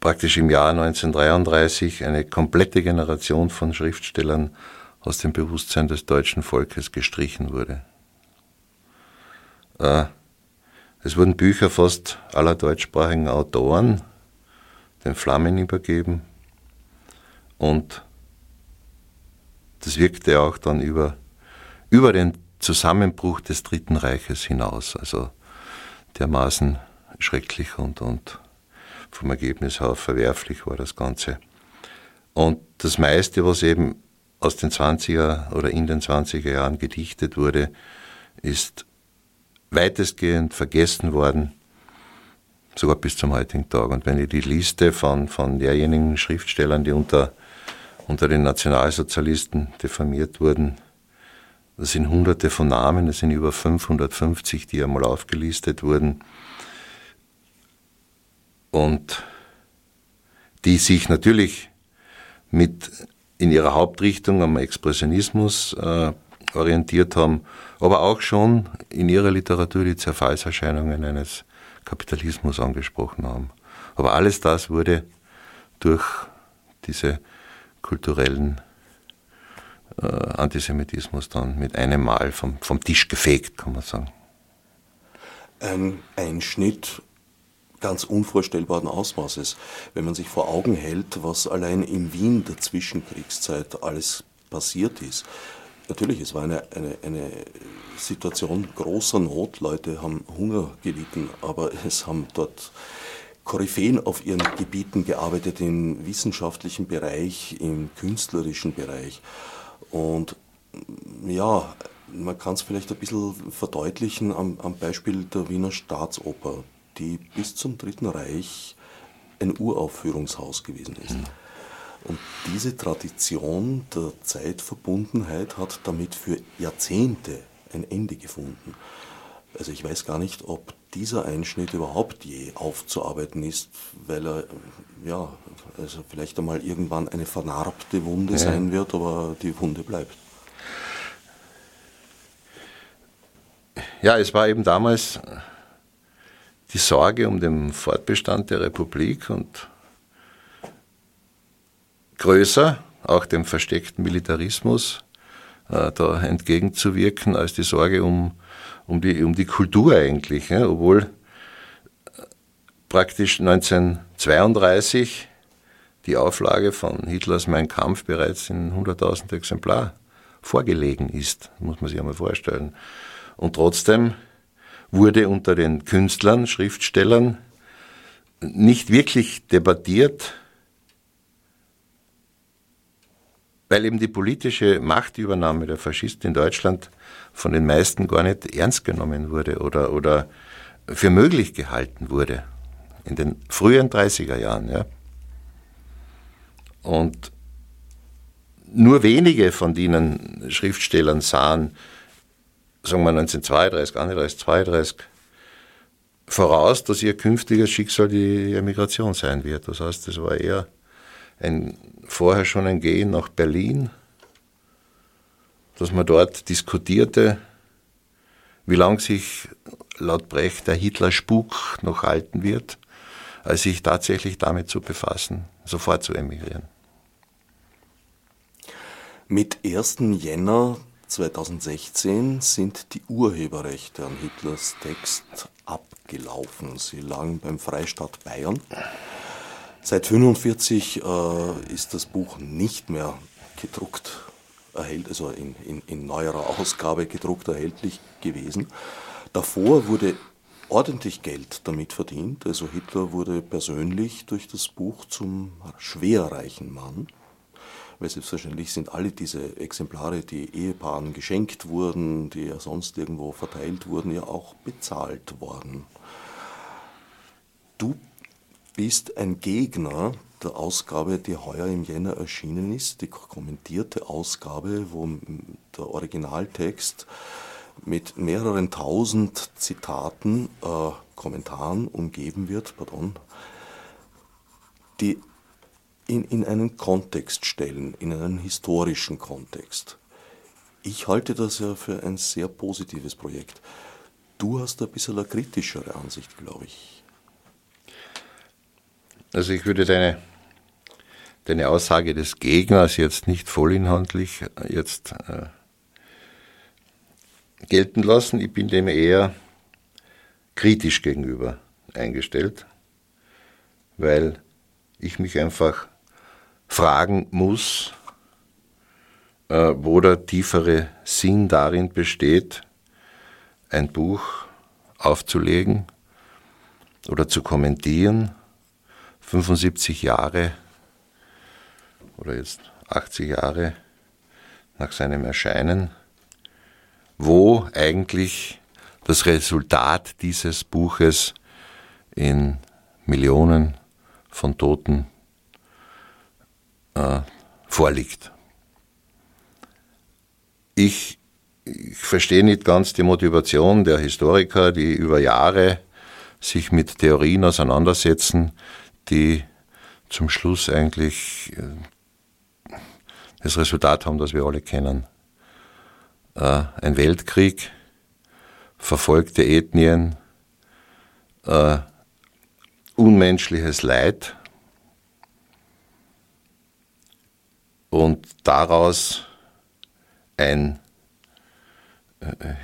praktisch im Jahr 1933 eine komplette Generation von Schriftstellern aus dem Bewusstsein des deutschen Volkes gestrichen wurde. Äh, es wurden Bücher fast aller deutschsprachigen Autoren den Flammen übergeben und das wirkte auch dann über, über den Zusammenbruch des Dritten Reiches hinaus, also dermaßen schrecklich und, und vom Ergebnis her verwerflich war das Ganze. Und das meiste, was eben aus den 20er oder in den 20er Jahren gedichtet wurde, ist weitestgehend vergessen worden, sogar bis zum heutigen Tag. Und wenn ich die Liste von, von derjenigen Schriftstellern, die unter, unter den Nationalsozialisten diffamiert wurden, das sind hunderte von Namen, das sind über 550, die einmal aufgelistet wurden und die sich natürlich mit in ihrer Hauptrichtung am Expressionismus äh, orientiert haben, aber auch schon in ihrer Literatur die Zerfallserscheinungen eines Kapitalismus angesprochen haben. Aber alles das wurde durch diese kulturellen äh, Antisemitismus dann mit einem Mal vom, vom Tisch gefegt, kann man sagen. Ein Einschnitt ganz unvorstellbaren Ausmaßes, wenn man sich vor Augen hält, was allein in Wien der Zwischenkriegszeit alles passiert ist. Natürlich, es war eine, eine, eine Situation großer Not, Leute haben Hunger gelitten, aber es haben dort Koryphäen auf ihren Gebieten gearbeitet, im wissenschaftlichen Bereich, im künstlerischen Bereich. Und ja, man kann es vielleicht ein bisschen verdeutlichen am, am Beispiel der Wiener Staatsoper die bis zum Dritten Reich ein Uraufführungshaus gewesen ist. Mhm. Und diese Tradition der Zeitverbundenheit hat damit für Jahrzehnte ein Ende gefunden. Also ich weiß gar nicht, ob dieser Einschnitt überhaupt je aufzuarbeiten ist, weil er ja, also vielleicht einmal irgendwann eine vernarbte Wunde ja. sein wird, aber die Wunde bleibt. Ja, es war eben damals die Sorge um den Fortbestand der Republik und größer, auch dem versteckten Militarismus äh, da entgegenzuwirken, als die Sorge um, um, die, um die Kultur eigentlich. Ja, obwohl äh, praktisch 1932 die Auflage von Hitlers Mein Kampf bereits in 100.000 Exemplar vorgelegen ist, muss man sich einmal vorstellen. Und trotzdem wurde unter den Künstlern, Schriftstellern nicht wirklich debattiert, weil eben die politische Machtübernahme der Faschisten in Deutschland von den meisten gar nicht ernst genommen wurde oder, oder für möglich gehalten wurde. In den frühen 30er Jahren. Ja. Und nur wenige von denen Schriftstellern sahen sagen wir 1932, 31, 32, voraus, dass ihr künftiges Schicksal die Emigration sein wird. Das heißt, es war eher ein, vorher schon ein Gehen nach Berlin, dass man dort diskutierte, wie lange sich laut Brecht der Hitler-Spuk noch halten wird, als sich tatsächlich damit zu befassen, sofort zu emigrieren. Mit 1. Jänner 2016 sind die Urheberrechte an Hitlers Text abgelaufen. Sie lagen beim Freistaat Bayern. Seit 1945 äh, ist das Buch nicht mehr gedruckt erhält, also in, in, in neuerer Ausgabe gedruckt erhältlich gewesen. Davor wurde ordentlich Geld damit verdient. Also Hitler wurde persönlich durch das Buch zum schwerreichen Mann weil selbstverständlich sind alle diese Exemplare, die Ehepaaren geschenkt wurden, die ja sonst irgendwo verteilt wurden, ja auch bezahlt worden. Du bist ein Gegner der Ausgabe, die heuer im Jänner erschienen ist, die kommentierte Ausgabe, wo der Originaltext mit mehreren tausend Zitaten, äh, Kommentaren umgeben wird, pardon, die in, in einen Kontext stellen, in einen historischen Kontext. Ich halte das ja für ein sehr positives Projekt. Du hast ein bisschen eine kritischere Ansicht, glaube ich. Also ich würde deine, deine Aussage des Gegners jetzt nicht vollinhaltlich äh, jetzt äh, gelten lassen. Ich bin dem eher kritisch gegenüber eingestellt, weil ich mich einfach fragen muss, äh, wo der tiefere Sinn darin besteht, ein Buch aufzulegen oder zu kommentieren, 75 Jahre oder jetzt 80 Jahre nach seinem Erscheinen, wo eigentlich das Resultat dieses Buches in Millionen von Toten äh, vorliegt. Ich, ich verstehe nicht ganz die Motivation der Historiker, die über Jahre sich mit Theorien auseinandersetzen, die zum Schluss eigentlich äh, das Resultat haben, das wir alle kennen. Äh, ein Weltkrieg, verfolgte Ethnien, äh, unmenschliches Leid und daraus ein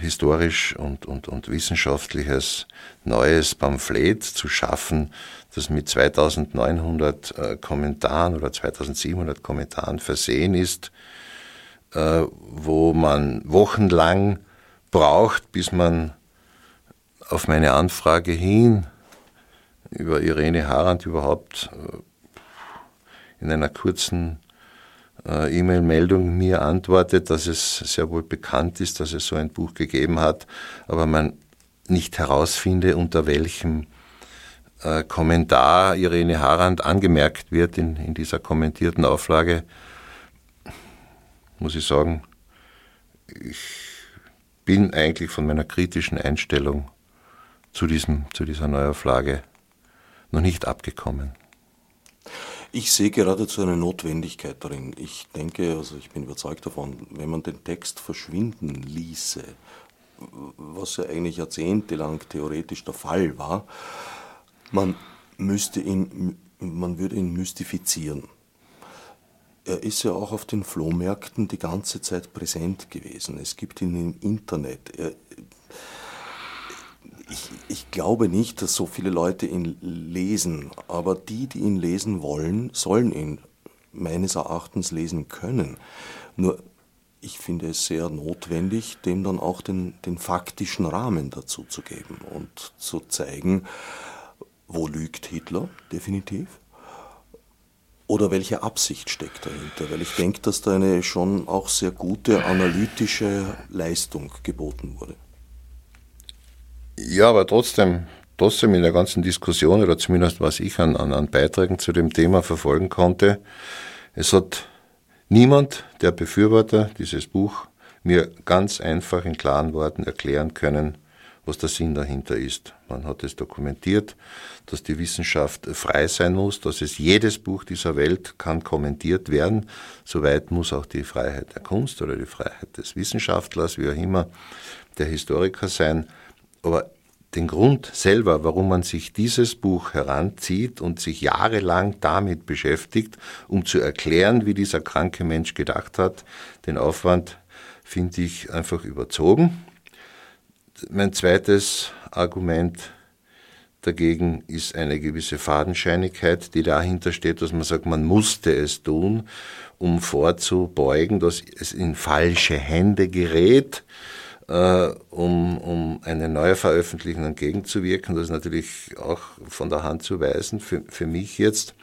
historisch und, und, und wissenschaftliches neues Pamphlet zu schaffen, das mit 2900 äh, Kommentaren oder 2700 Kommentaren versehen ist, äh, wo man wochenlang braucht, bis man auf meine Anfrage hin über Irene Harand überhaupt in einer kurzen äh, E-Mail-Meldung mir antwortet, dass es sehr wohl bekannt ist, dass es so ein Buch gegeben hat, aber man nicht herausfinde, unter welchem äh, Kommentar Irene Harand angemerkt wird in, in dieser kommentierten Auflage, muss ich sagen, ich bin eigentlich von meiner kritischen Einstellung zu, diesem, zu dieser Neuauflage noch nicht abgekommen. Ich sehe geradezu eine Notwendigkeit darin. Ich denke, also ich bin überzeugt davon, wenn man den Text verschwinden ließe, was ja eigentlich jahrzehntelang theoretisch der Fall war, man müsste ihn, man würde ihn mystifizieren. Er ist ja auch auf den Flohmärkten die ganze Zeit präsent gewesen. Es gibt ihn im Internet. Er, ich, ich glaube nicht, dass so viele Leute ihn lesen, aber die, die ihn lesen wollen, sollen ihn meines Erachtens lesen können. Nur ich finde es sehr notwendig, dem dann auch den, den faktischen Rahmen dazu zu geben und zu zeigen, wo lügt Hitler definitiv oder welche Absicht steckt dahinter. Weil ich denke, dass da eine schon auch sehr gute analytische Leistung geboten wurde. Ja, aber trotzdem, trotzdem in der ganzen Diskussion oder zumindest was ich an, an, an Beiträgen zu dem Thema verfolgen konnte, es hat niemand der Befürworter dieses Buch mir ganz einfach in klaren Worten erklären können, was der Sinn dahinter ist. Man hat es dokumentiert, dass die Wissenschaft frei sein muss, dass es jedes Buch dieser Welt kann kommentiert werden. Soweit muss auch die Freiheit der Kunst oder die Freiheit des Wissenschaftlers, wie auch immer, der Historiker sein. Aber den Grund selber, warum man sich dieses Buch heranzieht und sich jahrelang damit beschäftigt, um zu erklären, wie dieser kranke Mensch gedacht hat, den Aufwand finde ich einfach überzogen. Mein zweites Argument dagegen ist eine gewisse Fadenscheinigkeit, die dahinter steht, dass man sagt, man musste es tun, um vorzubeugen, dass es in falsche Hände gerät äh, um, um eine neue Veröffentlichung entgegenzuwirken. Das ist natürlich auch von der Hand zu weisen für, für mich jetzt,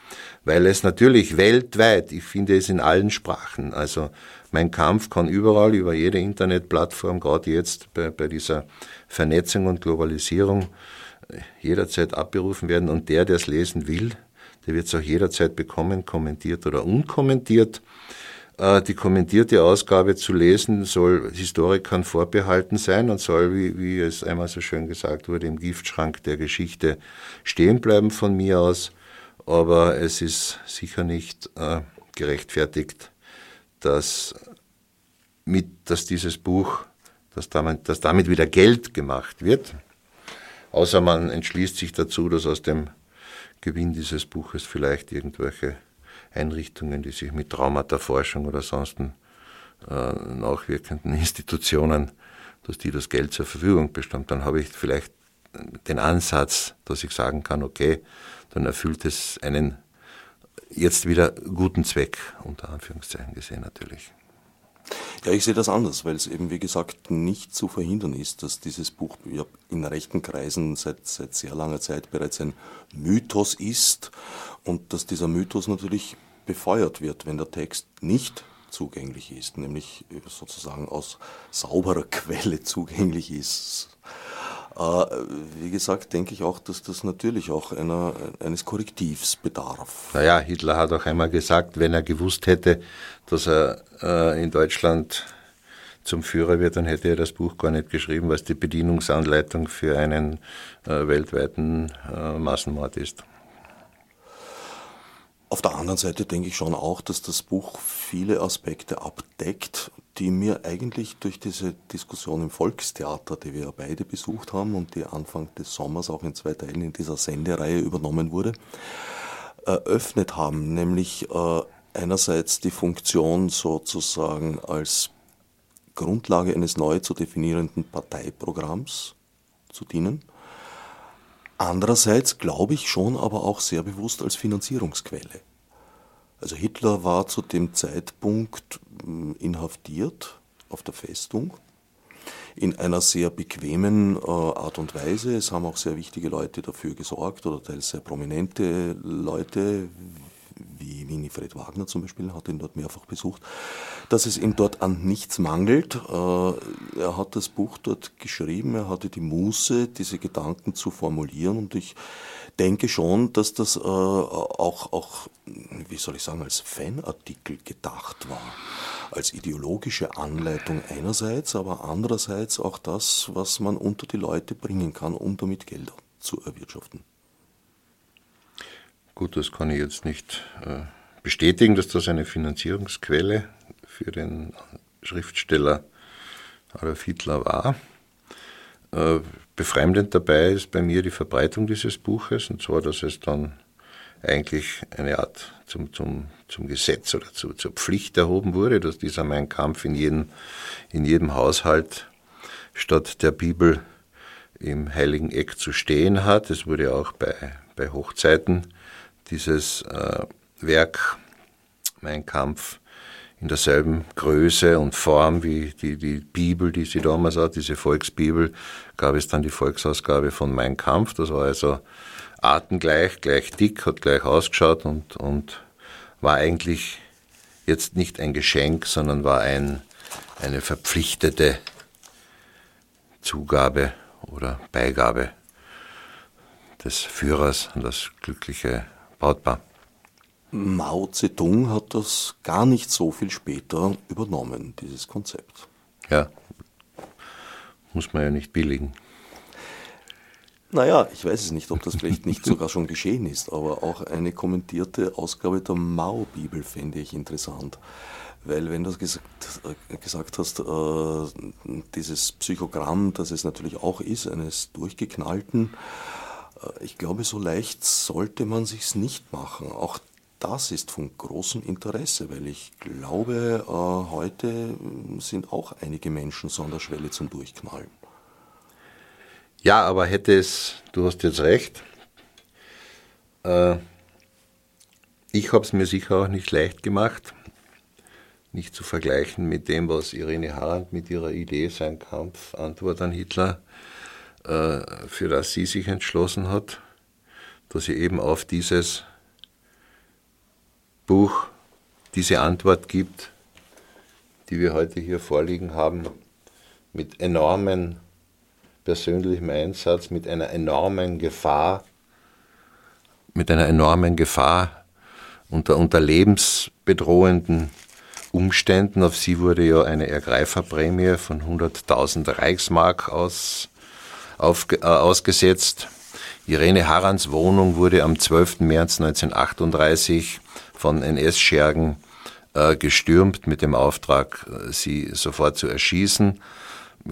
weil es natürlich weltweit, ich finde es in allen Sprachen, also mein Kampf kann überall über jede Internetplattform, gerade jetzt bei, bei dieser Vernetzung und Globalisierung, jederzeit abberufen werden und der, der es lesen will, der wird es auch jederzeit bekommen, kommentiert oder unkommentiert. Äh, die kommentierte Ausgabe zu lesen soll Historikern vorbehalten sein und soll, wie, wie es einmal so schön gesagt wurde, im Giftschrank der Geschichte stehen bleiben von mir aus. Aber es ist sicher nicht äh, gerechtfertigt, dass, mit, dass dieses Buch, dass damit, dass damit wieder Geld gemacht wird. Außer man entschließt sich dazu, dass aus dem Gewinn dieses Buches vielleicht irgendwelche Einrichtungen, die sich mit Traumata-Forschung oder sonst äh, nachwirkenden Institutionen, dass die das Geld zur Verfügung bestimmt, dann habe ich vielleicht den Ansatz, dass ich sagen kann, okay, dann erfüllt es einen jetzt wieder guten Zweck, unter Anführungszeichen gesehen natürlich. Ja, ich sehe das anders, weil es eben, wie gesagt, nicht zu verhindern ist, dass dieses Buch in rechten Kreisen seit, seit sehr langer Zeit bereits ein Mythos ist und dass dieser Mythos natürlich befeuert wird, wenn der Text nicht zugänglich ist, nämlich sozusagen aus sauberer Quelle zugänglich ist. Äh, wie gesagt, denke ich auch, dass das natürlich auch einer, eines Korrektivs bedarf. Naja, Hitler hat auch einmal gesagt, wenn er gewusst hätte, dass er äh, in Deutschland zum Führer wird, dann hätte er das Buch gar nicht geschrieben, was die Bedienungsanleitung für einen äh, weltweiten äh, Massenmord ist. Auf der anderen Seite denke ich schon auch, dass das Buch viele Aspekte abdeckt, die mir eigentlich durch diese Diskussion im Volkstheater, die wir beide besucht haben und die Anfang des Sommers auch in zwei Teilen in dieser Sendereihe übernommen wurde, eröffnet haben, nämlich äh, einerseits die Funktion sozusagen als Grundlage eines neu zu definierenden Parteiprogramms zu dienen Andererseits glaube ich schon, aber auch sehr bewusst als Finanzierungsquelle. Also Hitler war zu dem Zeitpunkt inhaftiert auf der Festung in einer sehr bequemen äh, Art und Weise. Es haben auch sehr wichtige Leute dafür gesorgt oder teils sehr prominente Leute, wie Winifred Wagner zum Beispiel, hat ihn dort mehrfach besucht, dass es ihm dort an nichts mangelt. Äh, er hat das Buch dort geschrieben, er hatte die Muße, diese Gedanken zu formulieren und ich denke schon, dass das äh, auch, auch, wie soll ich sagen, als Fanartikel gedacht war. Als ideologische Anleitung einerseits, aber andererseits auch das, was man unter die Leute bringen kann, um damit Gelder zu erwirtschaften. Gut, das kann ich jetzt nicht äh, bestätigen, dass das eine Finanzierungsquelle für den Schriftsteller Adolf Hitler war. Äh, befremdend dabei ist bei mir die Verbreitung dieses Buches, und zwar, dass es dann eigentlich eine Art zum, zum, zum Gesetz oder zu, zur Pflicht erhoben wurde, dass dieser Mein Kampf in jedem, in jedem Haushalt statt der Bibel im heiligen Eck zu stehen hat. Es wurde auch bei, bei Hochzeiten dieses äh, Werk, Mein Kampf, in derselben Größe und Form wie die, die Bibel, die sie damals hat, diese Volksbibel, gab es dann die Volksausgabe von Mein Kampf. Das war also artengleich, gleich dick, hat gleich ausgeschaut und, und war eigentlich jetzt nicht ein Geschenk, sondern war ein, eine verpflichtete Zugabe oder Beigabe des Führers an das glückliche Brautpaar. Mao Zedong hat das gar nicht so viel später übernommen, dieses Konzept. Ja, muss man ja nicht billigen. Naja, ich weiß es nicht, ob das vielleicht nicht sogar schon geschehen ist, aber auch eine kommentierte Ausgabe der Mao-Bibel fände ich interessant. Weil wenn du gesagt, äh, gesagt hast, äh, dieses Psychogramm, das es natürlich auch ist, eines durchgeknallten, äh, ich glaube, so leicht sollte man sich's nicht machen. Auch das ist von großem Interesse, weil ich glaube, äh, heute sind auch einige Menschen so an der Schwelle zum Durchknallen. Ja, aber hätte es, du hast jetzt recht, äh, ich habe es mir sicher auch nicht leicht gemacht, nicht zu vergleichen mit dem, was Irene Harand mit ihrer Idee, sein Kampf, Antwort an Hitler, äh, für das sie sich entschlossen hat, dass sie eben auf dieses Buch diese Antwort gibt, die wir heute hier vorliegen haben, mit enormen persönlichem Einsatz, mit einer enormen Gefahr, mit einer enormen Gefahr unter, unter lebensbedrohenden Umständen. Auf sie wurde ja eine Ergreiferprämie von 100.000 Reichsmark aus, auf, äh, ausgesetzt. Irene Harrans Wohnung wurde am 12. März 1938 von NS-Schergen äh, gestürmt mit dem Auftrag, äh, sie sofort zu erschießen.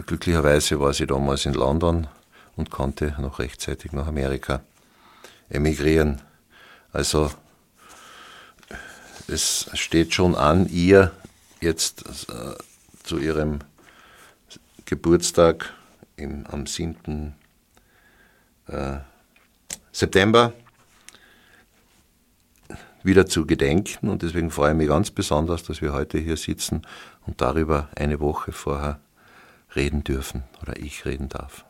Glücklicherweise war sie damals in London und konnte noch rechtzeitig nach Amerika emigrieren. Also es steht schon an, ihr jetzt äh, zu ihrem Geburtstag im, am 7. Äh, September wieder zu gedenken. Und deswegen freue ich mich ganz besonders, dass wir heute hier sitzen und darüber eine Woche vorher reden dürfen oder ich reden darf.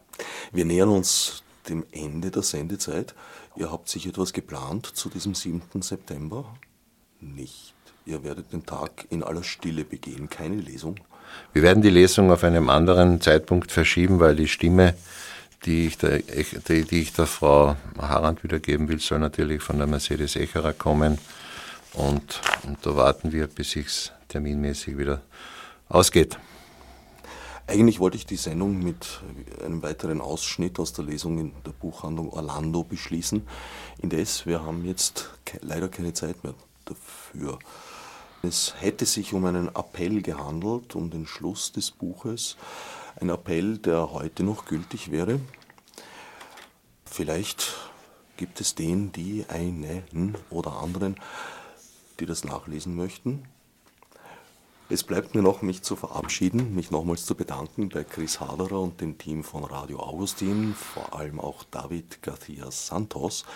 Wir nähern uns dem Ende der Sendezeit. Ihr habt sich etwas geplant zu diesem 7. September? Nicht. Ihr werdet den Tag in aller Stille begehen, keine Lesung. Wir werden die Lesung auf einem anderen Zeitpunkt verschieben, weil die Stimme, die ich der, die, die ich der Frau Harand wiedergeben will, soll natürlich von der Mercedes Echerer kommen. Und, und da warten wir, bis sich's terminmäßig wieder ausgeht. Eigentlich wollte ich die Sendung mit einem weiteren Ausschnitt aus der Lesung in der Buchhandlung Orlando beschließen. Indes, wir haben jetzt leider keine Zeit mehr dafür. Es hätte sich um einen Appell gehandelt, um den Schluss des Buches. Ein Appell, der heute noch gültig wäre. Vielleicht gibt es den, die einen oder anderen, die das nachlesen möchten. Es bleibt mir noch, mich zu verabschieden, mich nochmals zu bedanken bei Chris Haderer und dem Team von Radio Augustin, vor allem auch David Garcia Santos,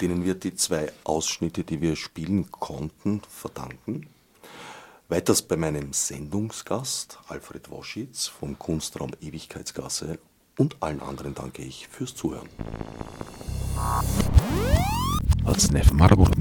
denen wir die zwei Ausschnitte, die wir spielen konnten, verdanken. Weiters bei meinem Sendungsgast Alfred Woschitz vom Kunstraum Ewigkeitsgasse und allen anderen danke ich fürs Zuhören. Als Nef Marburg